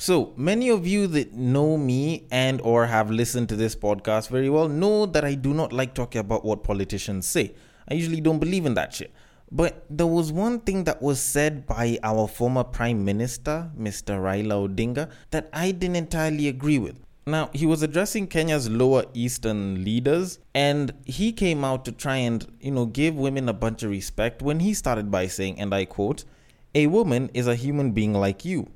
So, many of you that know me and or have listened to this podcast very well know that I do not like talking about what politicians say. I usually don't believe in that shit. But there was one thing that was said by our former Prime Minister, Mr. Raila Odinga, that I didn't entirely agree with. Now, he was addressing Kenya's lower eastern leaders, and he came out to try and, you know, give women a bunch of respect when he started by saying, and I quote, A woman is a human being like you.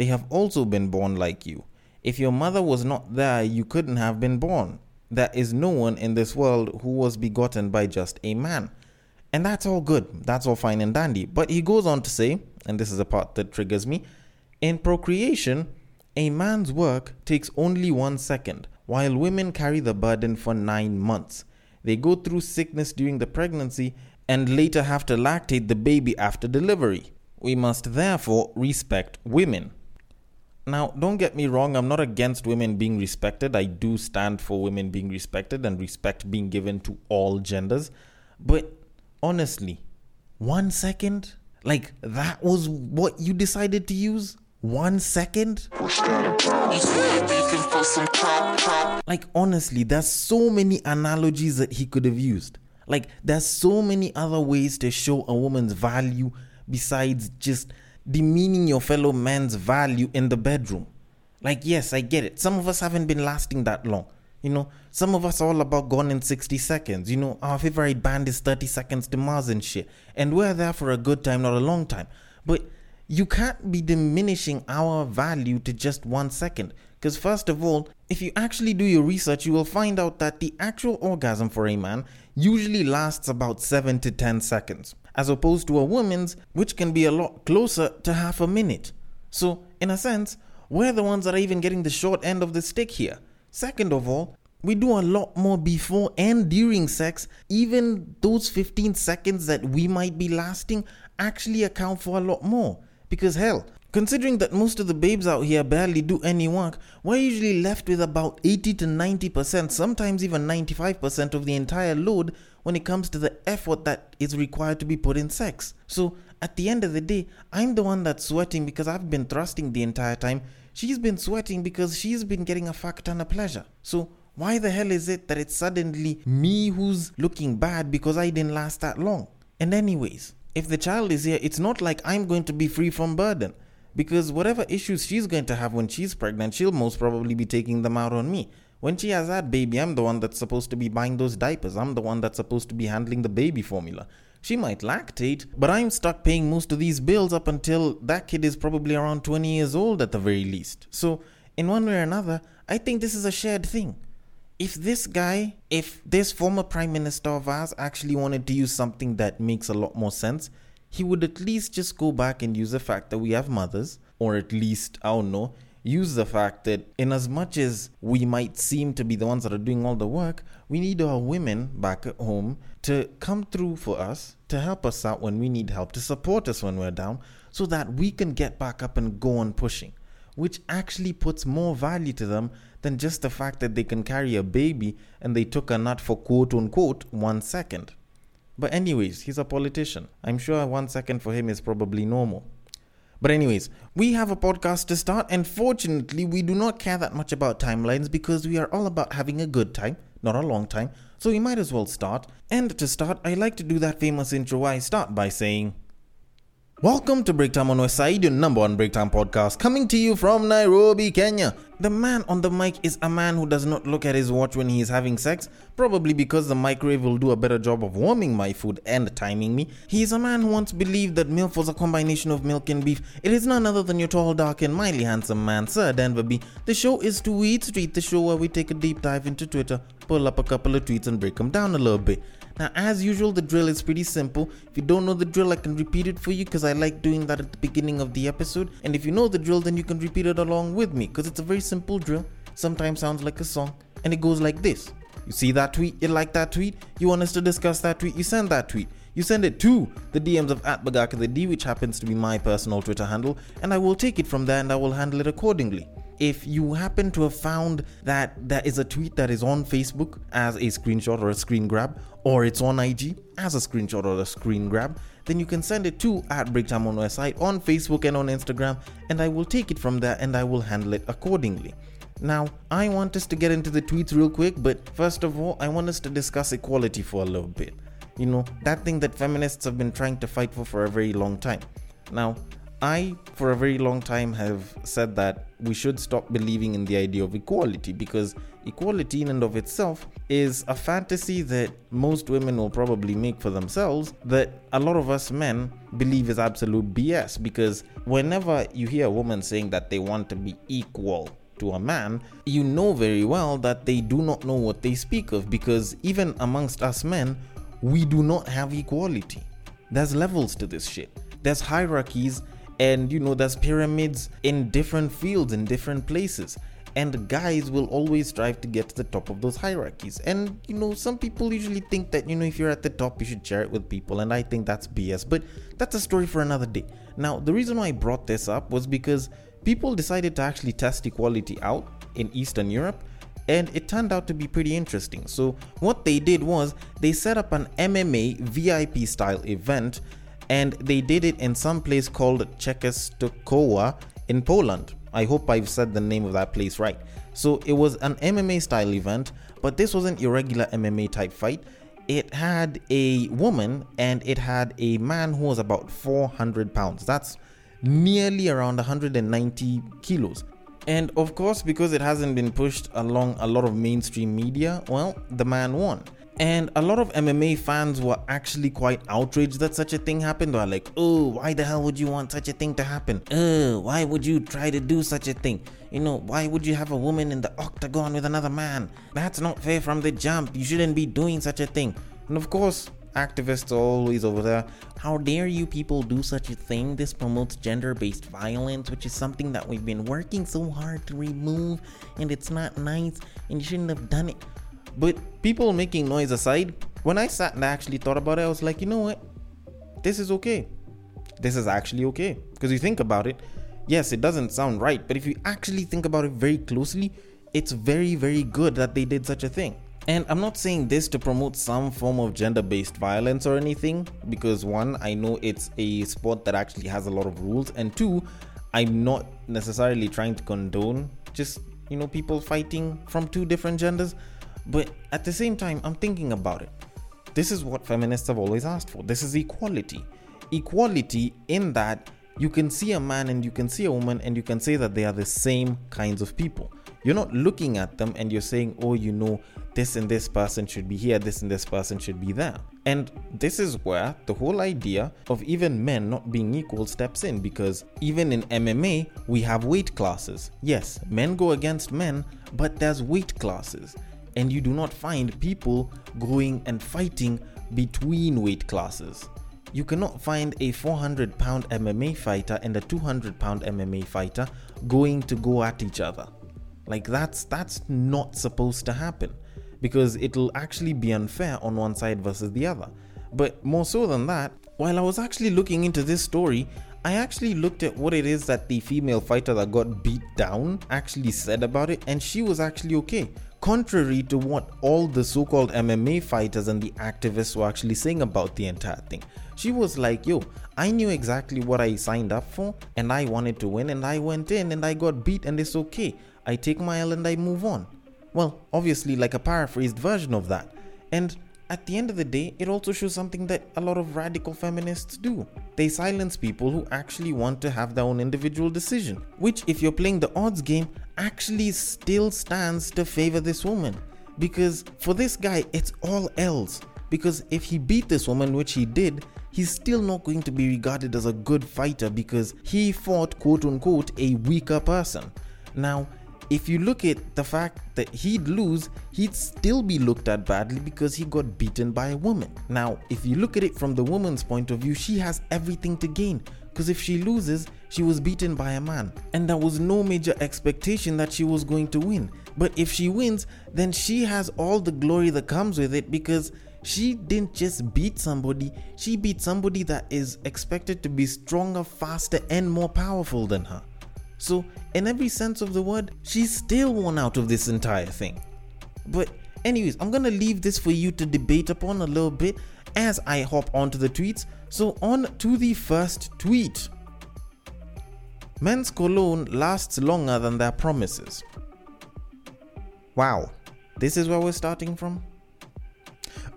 They have also been born like you. If your mother was not there, you couldn't have been born. There is no one in this world who was begotten by just a man. And that's all good. That's all fine and dandy. But he goes on to say, and this is a part that triggers me in procreation, a man's work takes only one second, while women carry the burden for nine months. They go through sickness during the pregnancy and later have to lactate the baby after delivery. We must therefore respect women. Now, don't get me wrong, I'm not against women being respected. I do stand for women being respected and respect being given to all genders. But honestly, one second? Like, that was what you decided to use? One second? Like, honestly, there's so many analogies that he could have used. Like, there's so many other ways to show a woman's value besides just demeaning your fellow man's value in the bedroom. Like, yes, I get it. Some of us haven't been lasting that long. You know, some of us are all about gone in 60 seconds. You know, our favorite band is 30 seconds to Mars and shit. And we're there for a good time, not a long time. But you can't be diminishing our value to just one second. Because, first of all, if you actually do your research, you will find out that the actual orgasm for a man usually lasts about 7 to 10 seconds, as opposed to a woman's, which can be a lot closer to half a minute. So, in a sense, we're the ones that are even getting the short end of the stick here. Second of all, we do a lot more before and during sex. Even those 15 seconds that we might be lasting actually account for a lot more. Because hell, considering that most of the babes out here barely do any work, we're usually left with about 80 to 90%, sometimes even 95% of the entire load when it comes to the effort that is required to be put in sex. So at the end of the day, I'm the one that's sweating because I've been thrusting the entire time. She's been sweating because she's been getting a fuck ton of pleasure. So why the hell is it that it's suddenly me who's looking bad because I didn't last that long? And anyways, if the child is here, it's not like I'm going to be free from burden. Because whatever issues she's going to have when she's pregnant, she'll most probably be taking them out on me. When she has that baby, I'm the one that's supposed to be buying those diapers. I'm the one that's supposed to be handling the baby formula. She might lactate, but I'm stuck paying most of these bills up until that kid is probably around 20 years old at the very least. So, in one way or another, I think this is a shared thing. If this guy, if this former prime minister of ours actually wanted to use something that makes a lot more sense, he would at least just go back and use the fact that we have mothers, or at least, I don't know, use the fact that in as much as we might seem to be the ones that are doing all the work, we need our women back at home to come through for us, to help us out when we need help, to support us when we're down, so that we can get back up and go on pushing. Which actually puts more value to them than just the fact that they can carry a baby and they took a nut for quote unquote one second. But, anyways, he's a politician. I'm sure one second for him is probably normal. But, anyways, we have a podcast to start, and fortunately, we do not care that much about timelines because we are all about having a good time, not a long time. So, we might as well start. And to start, I like to do that famous intro I start by saying, Welcome to Break Time on Westside, your number one break time podcast, coming to you from Nairobi, Kenya. The man on the mic is a man who does not look at his watch when he is having sex, probably because the microwave will do a better job of warming my food and timing me. He is a man who once believed that milk was a combination of milk and beef. It is none other than your tall, dark, and mildly handsome man, Sir Denver B. The show is Tweet Street, the show where we take a deep dive into Twitter, pull up a couple of tweets, and break them down a little bit. Now, as usual, the drill is pretty simple. If you don't know the drill, I can repeat it for you because I like doing that at the beginning of the episode. And if you know the drill, then you can repeat it along with me because it's a very simple drill. Sometimes sounds like a song, and it goes like this. You see that tweet, you like that tweet, you want us to discuss that tweet, you send that tweet. You send it to the DMs of at Bagaka the D, which happens to be my personal Twitter handle, and I will take it from there and I will handle it accordingly if you happen to have found that there is a tweet that is on Facebook as a screenshot or a screen grab, or it's on IG as a screenshot or a screen grab, then you can send it to at Breaktime on Westside on Facebook and on Instagram, and I will take it from there and I will handle it accordingly. Now, I want us to get into the tweets real quick, but first of all, I want us to discuss equality for a little bit. You know, that thing that feminists have been trying to fight for for a very long time. Now, I, for a very long time, have said that we should stop believing in the idea of equality because equality, in and of itself, is a fantasy that most women will probably make for themselves that a lot of us men believe is absolute BS. Because whenever you hear a woman saying that they want to be equal to a man, you know very well that they do not know what they speak of because even amongst us men, we do not have equality. There's levels to this shit. There's hierarchies and you know there's pyramids in different fields in different places and guys will always strive to get to the top of those hierarchies. And you know some people usually think that you know if you're at the top you should share it with people and i think that's bs but that's a story for another day. Now the reason why i brought this up was because people decided to actually test equality out in eastern europe and it turned out to be pretty interesting. So what they did was they set up an mma vip style event and they did it in some place called Częstochowa in Poland. I hope I've said the name of that place right. So it was an MMA style event, but this wasn't your regular MMA type fight. It had a woman and it had a man who was about 400 pounds. That's nearly around 190 kilos. And of course, because it hasn't been pushed along a lot of mainstream media, well, the man won. And a lot of MMA fans were actually quite outraged that such a thing happened. They were like, oh, why the hell would you want such a thing to happen? Oh, why would you try to do such a thing? You know, why would you have a woman in the octagon with another man? That's not fair from the jump. You shouldn't be doing such a thing. And of course, activists are always over there. How dare you people do such a thing? This promotes gender based violence, which is something that we've been working so hard to remove, and it's not nice, and you shouldn't have done it. But people making noise aside, when I sat and actually thought about it, I was like, you know what? This is okay. This is actually okay. Because you think about it, yes, it doesn't sound right, but if you actually think about it very closely, it's very, very good that they did such a thing. And I'm not saying this to promote some form of gender based violence or anything, because one, I know it's a sport that actually has a lot of rules, and two, I'm not necessarily trying to condone just, you know, people fighting from two different genders. But at the same time, I'm thinking about it. This is what feminists have always asked for. This is equality. Equality in that you can see a man and you can see a woman and you can say that they are the same kinds of people. You're not looking at them and you're saying, oh, you know, this and this person should be here, this and this person should be there. And this is where the whole idea of even men not being equal steps in because even in MMA, we have weight classes. Yes, men go against men, but there's weight classes and you do not find people going and fighting between weight classes. You cannot find a 400 pound MMA fighter and a 200 pound MMA fighter going to go at each other. Like that's that's not supposed to happen because it'll actually be unfair on one side versus the other. But more so than that, while I was actually looking into this story, I actually looked at what it is that the female fighter that got beat down actually said about it, and she was actually okay contrary to what all the so called MMA fighters and the activists were actually saying about the entire thing. She was like, yo, I knew exactly what I signed up for and I wanted to win and I went in and I got beat and it's okay. I take my L and I move on. Well, obviously, like a paraphrased version of that. And at the end of the day, it also shows something that a lot of radical feminists do. They silence people who actually want to have their own individual decision, which, if you're playing the odds game, actually still stands to favor this woman. Because for this guy, it's all else. Because if he beat this woman, which he did, he's still not going to be regarded as a good fighter because he fought quote unquote a weaker person. Now, if you look at the fact that he'd lose, he'd still be looked at badly because he got beaten by a woman. Now, if you look at it from the woman's point of view, she has everything to gain because if she loses, she was beaten by a man, and there was no major expectation that she was going to win. But if she wins, then she has all the glory that comes with it because she didn't just beat somebody, she beat somebody that is expected to be stronger, faster, and more powerful than her. So, in every sense of the word, she's still won out of this entire thing. But, anyways, I'm gonna leave this for you to debate upon a little bit. As I hop onto the tweets. So, on to the first tweet. Men's cologne lasts longer than their promises. Wow, this is where we're starting from?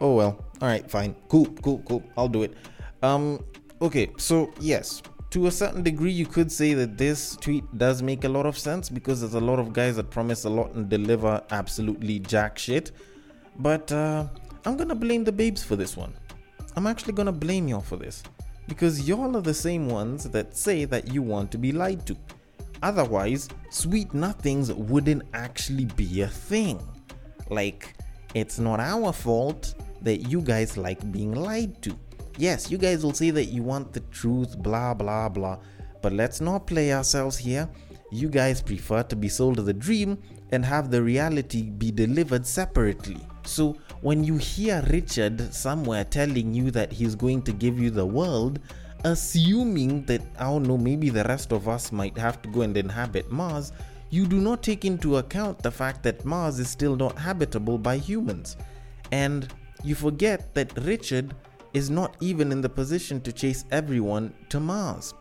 Oh well, alright, fine. Cool, cool, cool. I'll do it. Um, okay, so yes, to a certain degree, you could say that this tweet does make a lot of sense because there's a lot of guys that promise a lot and deliver absolutely jack shit. But uh, I'm gonna blame the babes for this one. I'm actually gonna blame y'all for this because y'all are the same ones that say that you want to be lied to. Otherwise, sweet nothings wouldn't actually be a thing. Like, it's not our fault that you guys like being lied to. Yes, you guys will say that you want the truth, blah, blah, blah. But let's not play ourselves here. You guys prefer to be sold the dream and have the reality be delivered separately. So, when you hear Richard somewhere telling you that he's going to give you the world, assuming that, I don't know, maybe the rest of us might have to go and inhabit Mars, you do not take into account the fact that Mars is still not habitable by humans. And you forget that Richard is not even in the position to chase everyone to Mars.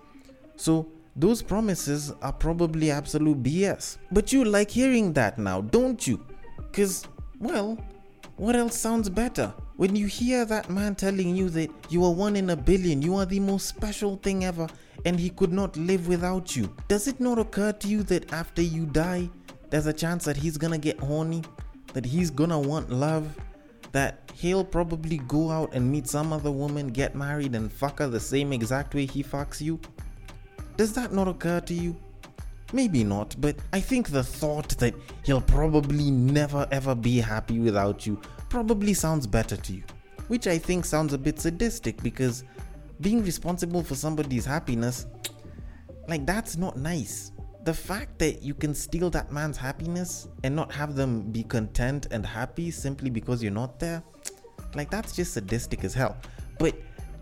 So, those promises are probably absolute BS. But you like hearing that now, don't you? Because, well, what else sounds better? When you hear that man telling you that you are one in a billion, you are the most special thing ever, and he could not live without you, does it not occur to you that after you die, there's a chance that he's gonna get horny, that he's gonna want love, that he'll probably go out and meet some other woman, get married, and fuck her the same exact way he fucks you? Does that not occur to you? Maybe not, but I think the thought that he'll probably never ever be happy without you probably sounds better to you. Which I think sounds a bit sadistic because being responsible for somebody's happiness, like that's not nice the fact that you can steal that man's happiness and not have them be content and happy simply because you're not there, like that's just sadistic as hell. But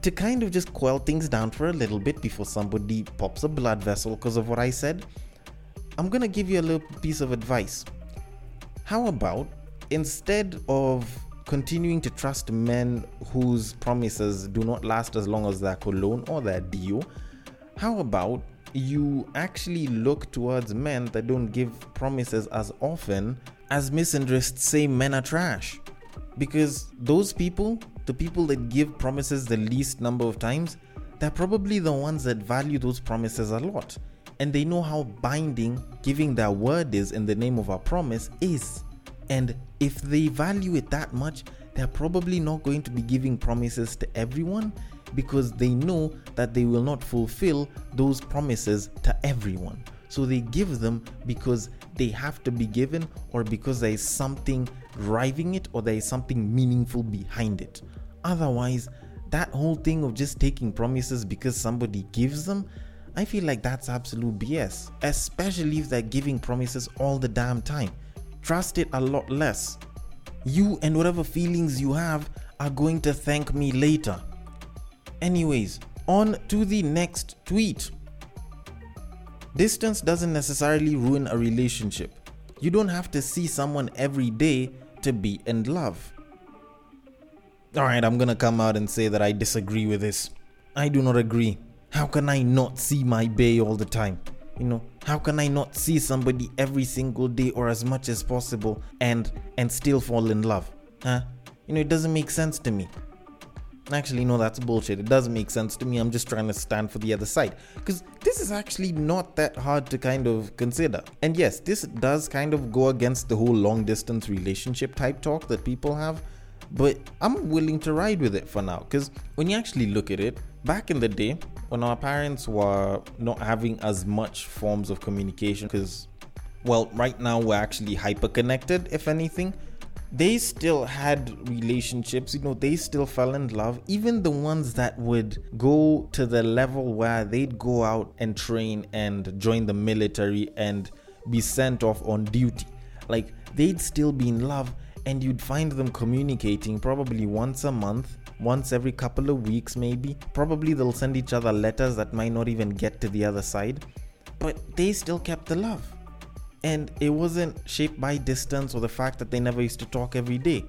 to kind of just quell things down for a little bit before somebody pops a blood vessel because of what I said, I'm gonna give you a little piece of advice. How about instead of continuing to trust men whose promises do not last as long as their cologne or their deal, how about you actually look towards men that don't give promises as often as misandrists say men are trash. Because those people, the people that give promises the least number of times, they're probably the ones that value those promises a lot. And they know how binding giving their word is in the name of a promise is. And if they value it that much, they're probably not going to be giving promises to everyone because they know that they will not fulfill those promises to everyone. So they give them because they have to be given or because there is something driving it or there is something meaningful behind it. Otherwise, that whole thing of just taking promises because somebody gives them, I feel like that's absolute BS, especially if they're giving promises all the damn time. Trust it a lot less. You and whatever feelings you have are going to thank me later. Anyways, on to the next tweet. Distance doesn't necessarily ruin a relationship. You don't have to see someone every day to be in love. Alright, I'm gonna come out and say that I disagree with this. I do not agree. How can I not see my bay all the time? You know, how can I not see somebody every single day or as much as possible and and still fall in love? Huh? You know, it doesn't make sense to me. Actually, no, that's bullshit. It doesn't make sense to me. I'm just trying to stand for the other side. Because this is actually not that hard to kind of consider. And yes, this does kind of go against the whole long distance relationship type talk that people have. But I'm willing to ride with it for now. Because when you actually look at it, back in the day, when our parents were not having as much forms of communication, because, well, right now we're actually hyper connected, if anything they still had relationships, you know, they still fell in love. Even the ones that would go to the level where they'd go out and train and join the military and be sent off on duty. Like, they'd still be in love, and you'd find them communicating probably once a month, once every couple of weeks, maybe. Probably they'll send each other letters that might not even get to the other side, but they still kept the love and it wasn't shaped by distance or the fact that they never used to talk every day.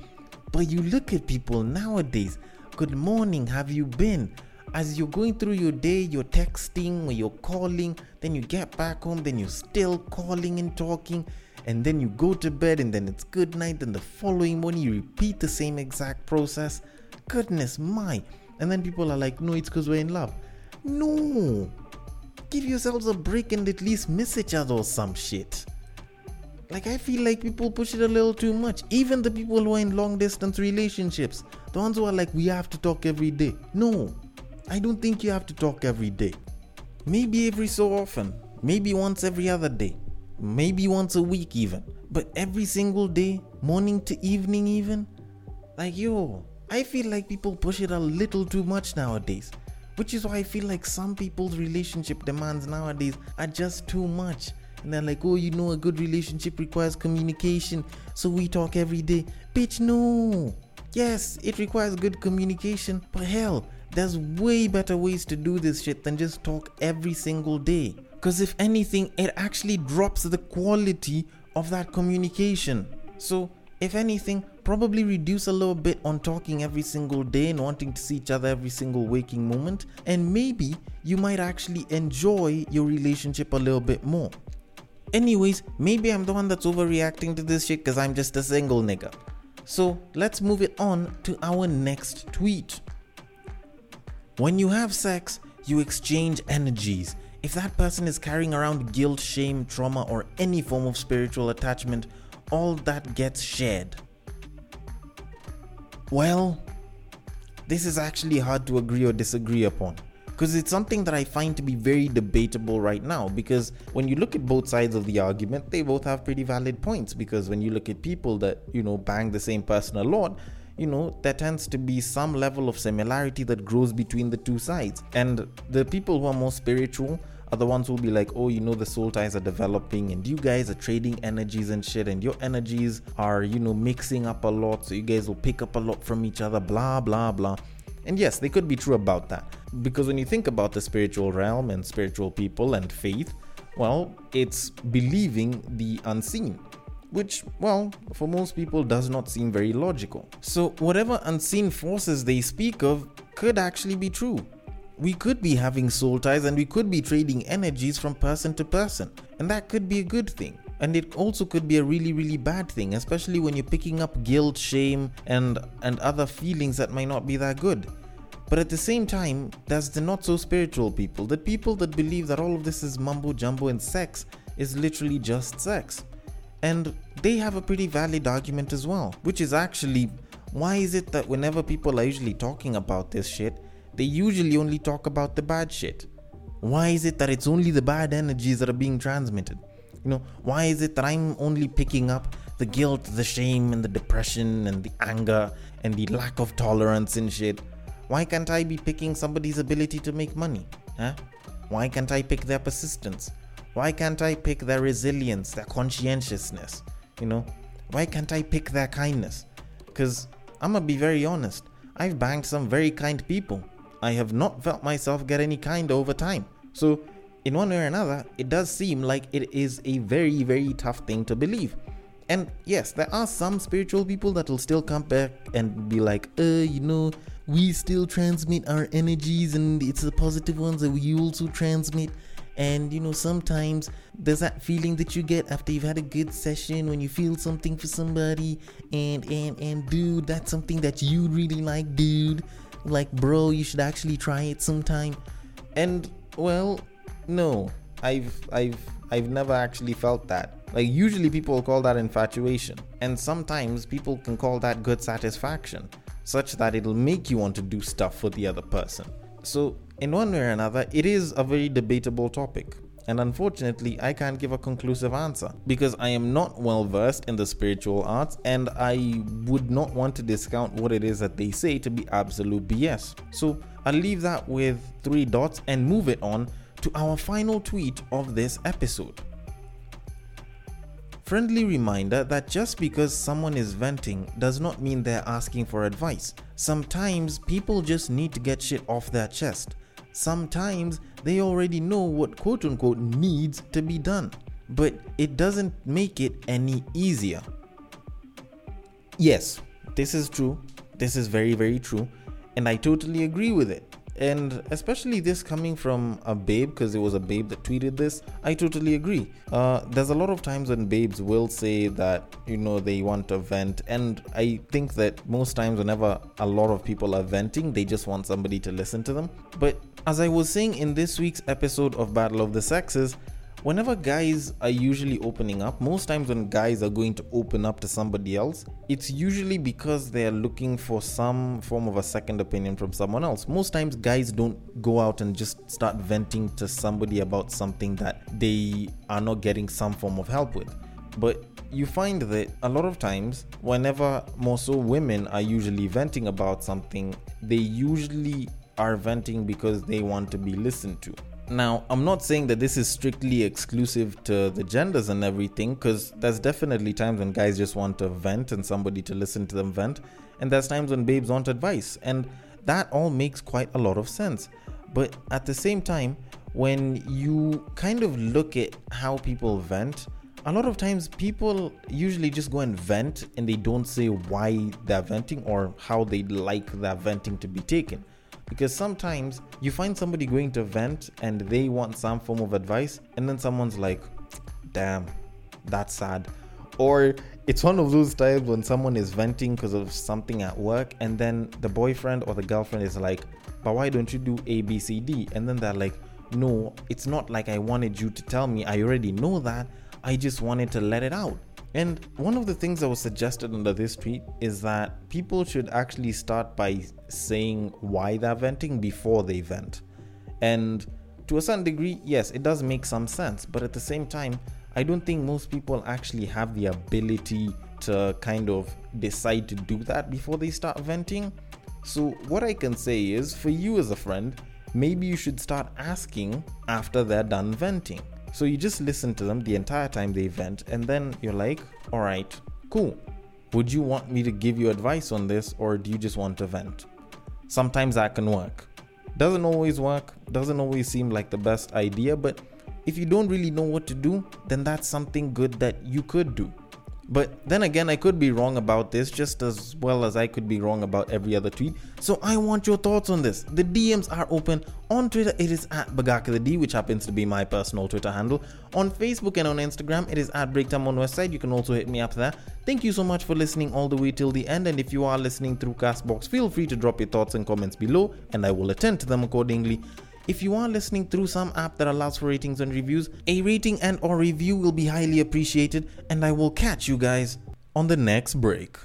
But you look at people nowadays, good morning, have you been? As you're going through your day, you're texting or you're calling, then you get back home, then you're still calling and talking, and then you go to bed, and then it's good night, and the following morning you repeat the same exact process. Goodness my. And then people are like, no, it's because we're in love. No. Give yourselves a break and at least miss each other or some shit. Like, I feel like people push it a little too much. Even the people who are in long distance relationships, the ones who are like, we have to talk every day. No, I don't think you have to talk every day. Maybe every so often, maybe once every other day, maybe once a week, even. But every single day, morning to evening, even. Like, yo, I feel like people push it a little too much nowadays. Which is why I feel like some people's relationship demands nowadays are just too much. And they're like, oh, you know, a good relationship requires communication, so we talk every day. Bitch, no. Yes, it requires good communication, but hell, there's way better ways to do this shit than just talk every single day. Because if anything, it actually drops the quality of that communication. So, if anything, probably reduce a little bit on talking every single day and wanting to see each other every single waking moment, and maybe you might actually enjoy your relationship a little bit more. Anyways, maybe I'm the one that's overreacting to this shit because I'm just a single nigga. So let's move it on to our next tweet. When you have sex, you exchange energies. If that person is carrying around guilt, shame, trauma, or any form of spiritual attachment, all that gets shared. Well, this is actually hard to agree or disagree upon because it's something that I find to be very debatable right now. Because when you look at both sides of the argument, they both have pretty valid points. Because when you look at people that, you know, bang the same person a lot, you know, there tends to be some level of similarity that grows between the two sides. And the people who are more spiritual are the ones who'll be like, oh, you know, the soul ties are developing and you guys are trading energies and shit, and your energies are, you know, mixing up a lot. So you guys will pick up a lot from each other, blah, blah, blah. And yes, they could be true about that. Because when you think about the spiritual realm and spiritual people and faith, well, it's believing the unseen. Which, well, for most people does not seem very logical. So, whatever unseen forces they speak of could actually be true. We could be having soul ties and we could be trading energies from person to person, and that could be a good thing and it also could be a really really bad thing especially when you're picking up guilt shame and and other feelings that might not be that good but at the same time there's the not so spiritual people the people that believe that all of this is mumbo jumbo and sex is literally just sex. And they have a pretty valid argument as well which is actually why is it that whenever people are usually talking about this shit they usually only talk about the bad shit? Why is it that it's only the bad energies that are being transmitted? You know, why is it that I'm only picking up the guilt, the shame, and the depression, and the anger, and the lack of tolerance and shit? Why can't I be picking somebody's ability to make money? Huh? Why can't I pick their persistence? Why can't I pick their resilience, their conscientiousness? You know, why can't I pick their kindness? Because I'm gonna be very honest, I've banged some very kind people. I have not felt myself get any kind over time. So in one way or another, it does seem like it is a very, very tough thing to believe. And yes, there are some spiritual people that will still come back and be like, uh, you know, we still transmit our energies and it's the positive ones that we also transmit. And you know, sometimes there's that feeling that you get after you've had a good session when you feel something for somebody, and and and dude, that's something that you really like, dude. Like, bro, you should actually try it sometime. And well, no, I've I've I've never actually felt that. Like usually people call that infatuation, and sometimes people can call that good satisfaction, such that it'll make you want to do stuff for the other person. So, in one way or another, it is a very debatable topic. And unfortunately, I can't give a conclusive answer because I am not well versed in the spiritual arts and I would not want to discount what it is that they say to be absolute BS. So I'll leave that with three dots and move it on to our final tweet of this episode. Friendly reminder that just because someone is venting does not mean they're asking for advice. Sometimes people just need to get shit off their chest. Sometimes they already know what quote unquote needs to be done, but it doesn't make it any easier. Yes, this is true. This is very, very true. And I totally agree with it. And especially this coming from a babe, because it was a babe that tweeted this, I totally agree. Uh, there's a lot of times when babes will say that, you know, they want to vent. And I think that most times, whenever a lot of people are venting, they just want somebody to listen to them. But as I was saying in this week's episode of Battle of the Sexes, whenever guys are usually opening up, most times when guys are going to open up to somebody else, it's usually because they're looking for some form of a second opinion from someone else. Most times, guys don't go out and just start venting to somebody about something that they are not getting some form of help with. But you find that a lot of times, whenever more so women are usually venting about something, they usually are venting because they want to be listened to. Now, I'm not saying that this is strictly exclusive to the genders and everything, because there's definitely times when guys just want to vent and somebody to listen to them vent, and there's times when babes want advice, and that all makes quite a lot of sense. But at the same time, when you kind of look at how people vent, a lot of times people usually just go and vent and they don't say why they're venting or how they'd like their venting to be taken because sometimes you find somebody going to vent and they want some form of advice and then someone's like damn that's sad. Or it's one of those times when someone is venting because of something at work and then the boyfriend or the girlfriend is like but why don't you do a b c d? And then they're like no it's not like i wanted you to tell me. I already know that. I just wanted to let it out and one of the things that was suggested under this tweet is that people should actually start by saying why they're venting before they vent. And to a certain degree, yes, it does make some sense, but at the same time, I don't think most people actually have the ability to kind of decide to do that before they start venting. So, what I can say is for you as a friend, maybe you should start asking after they're done venting. So you just listen to them the entire time they vent, and then you're like, all right, cool. Would you want me to give you advice on this, or do you just want to vent? Sometimes that can work. Doesn't always work, doesn't always seem like the best idea, but if you don't really know what to do, then that's something good that you could do. But then again, I could be wrong about this just as well as I could be wrong about every other tweet. So I want your thoughts on this. The DMs are open. On Twitter, it is at Bagaka the D, which happens to be my personal Twitter handle. On Facebook and on Instagram, it is at Breaktime on Westside. You can also hit me up there. Thank you so much for listening all the way till the end. And if you are listening through Castbox, feel free to drop your thoughts and comments below, and I will attend to them accordingly. If you are listening through some app that allows for ratings and reviews, a rating and or review will be highly appreciated and I will catch you guys on the next break.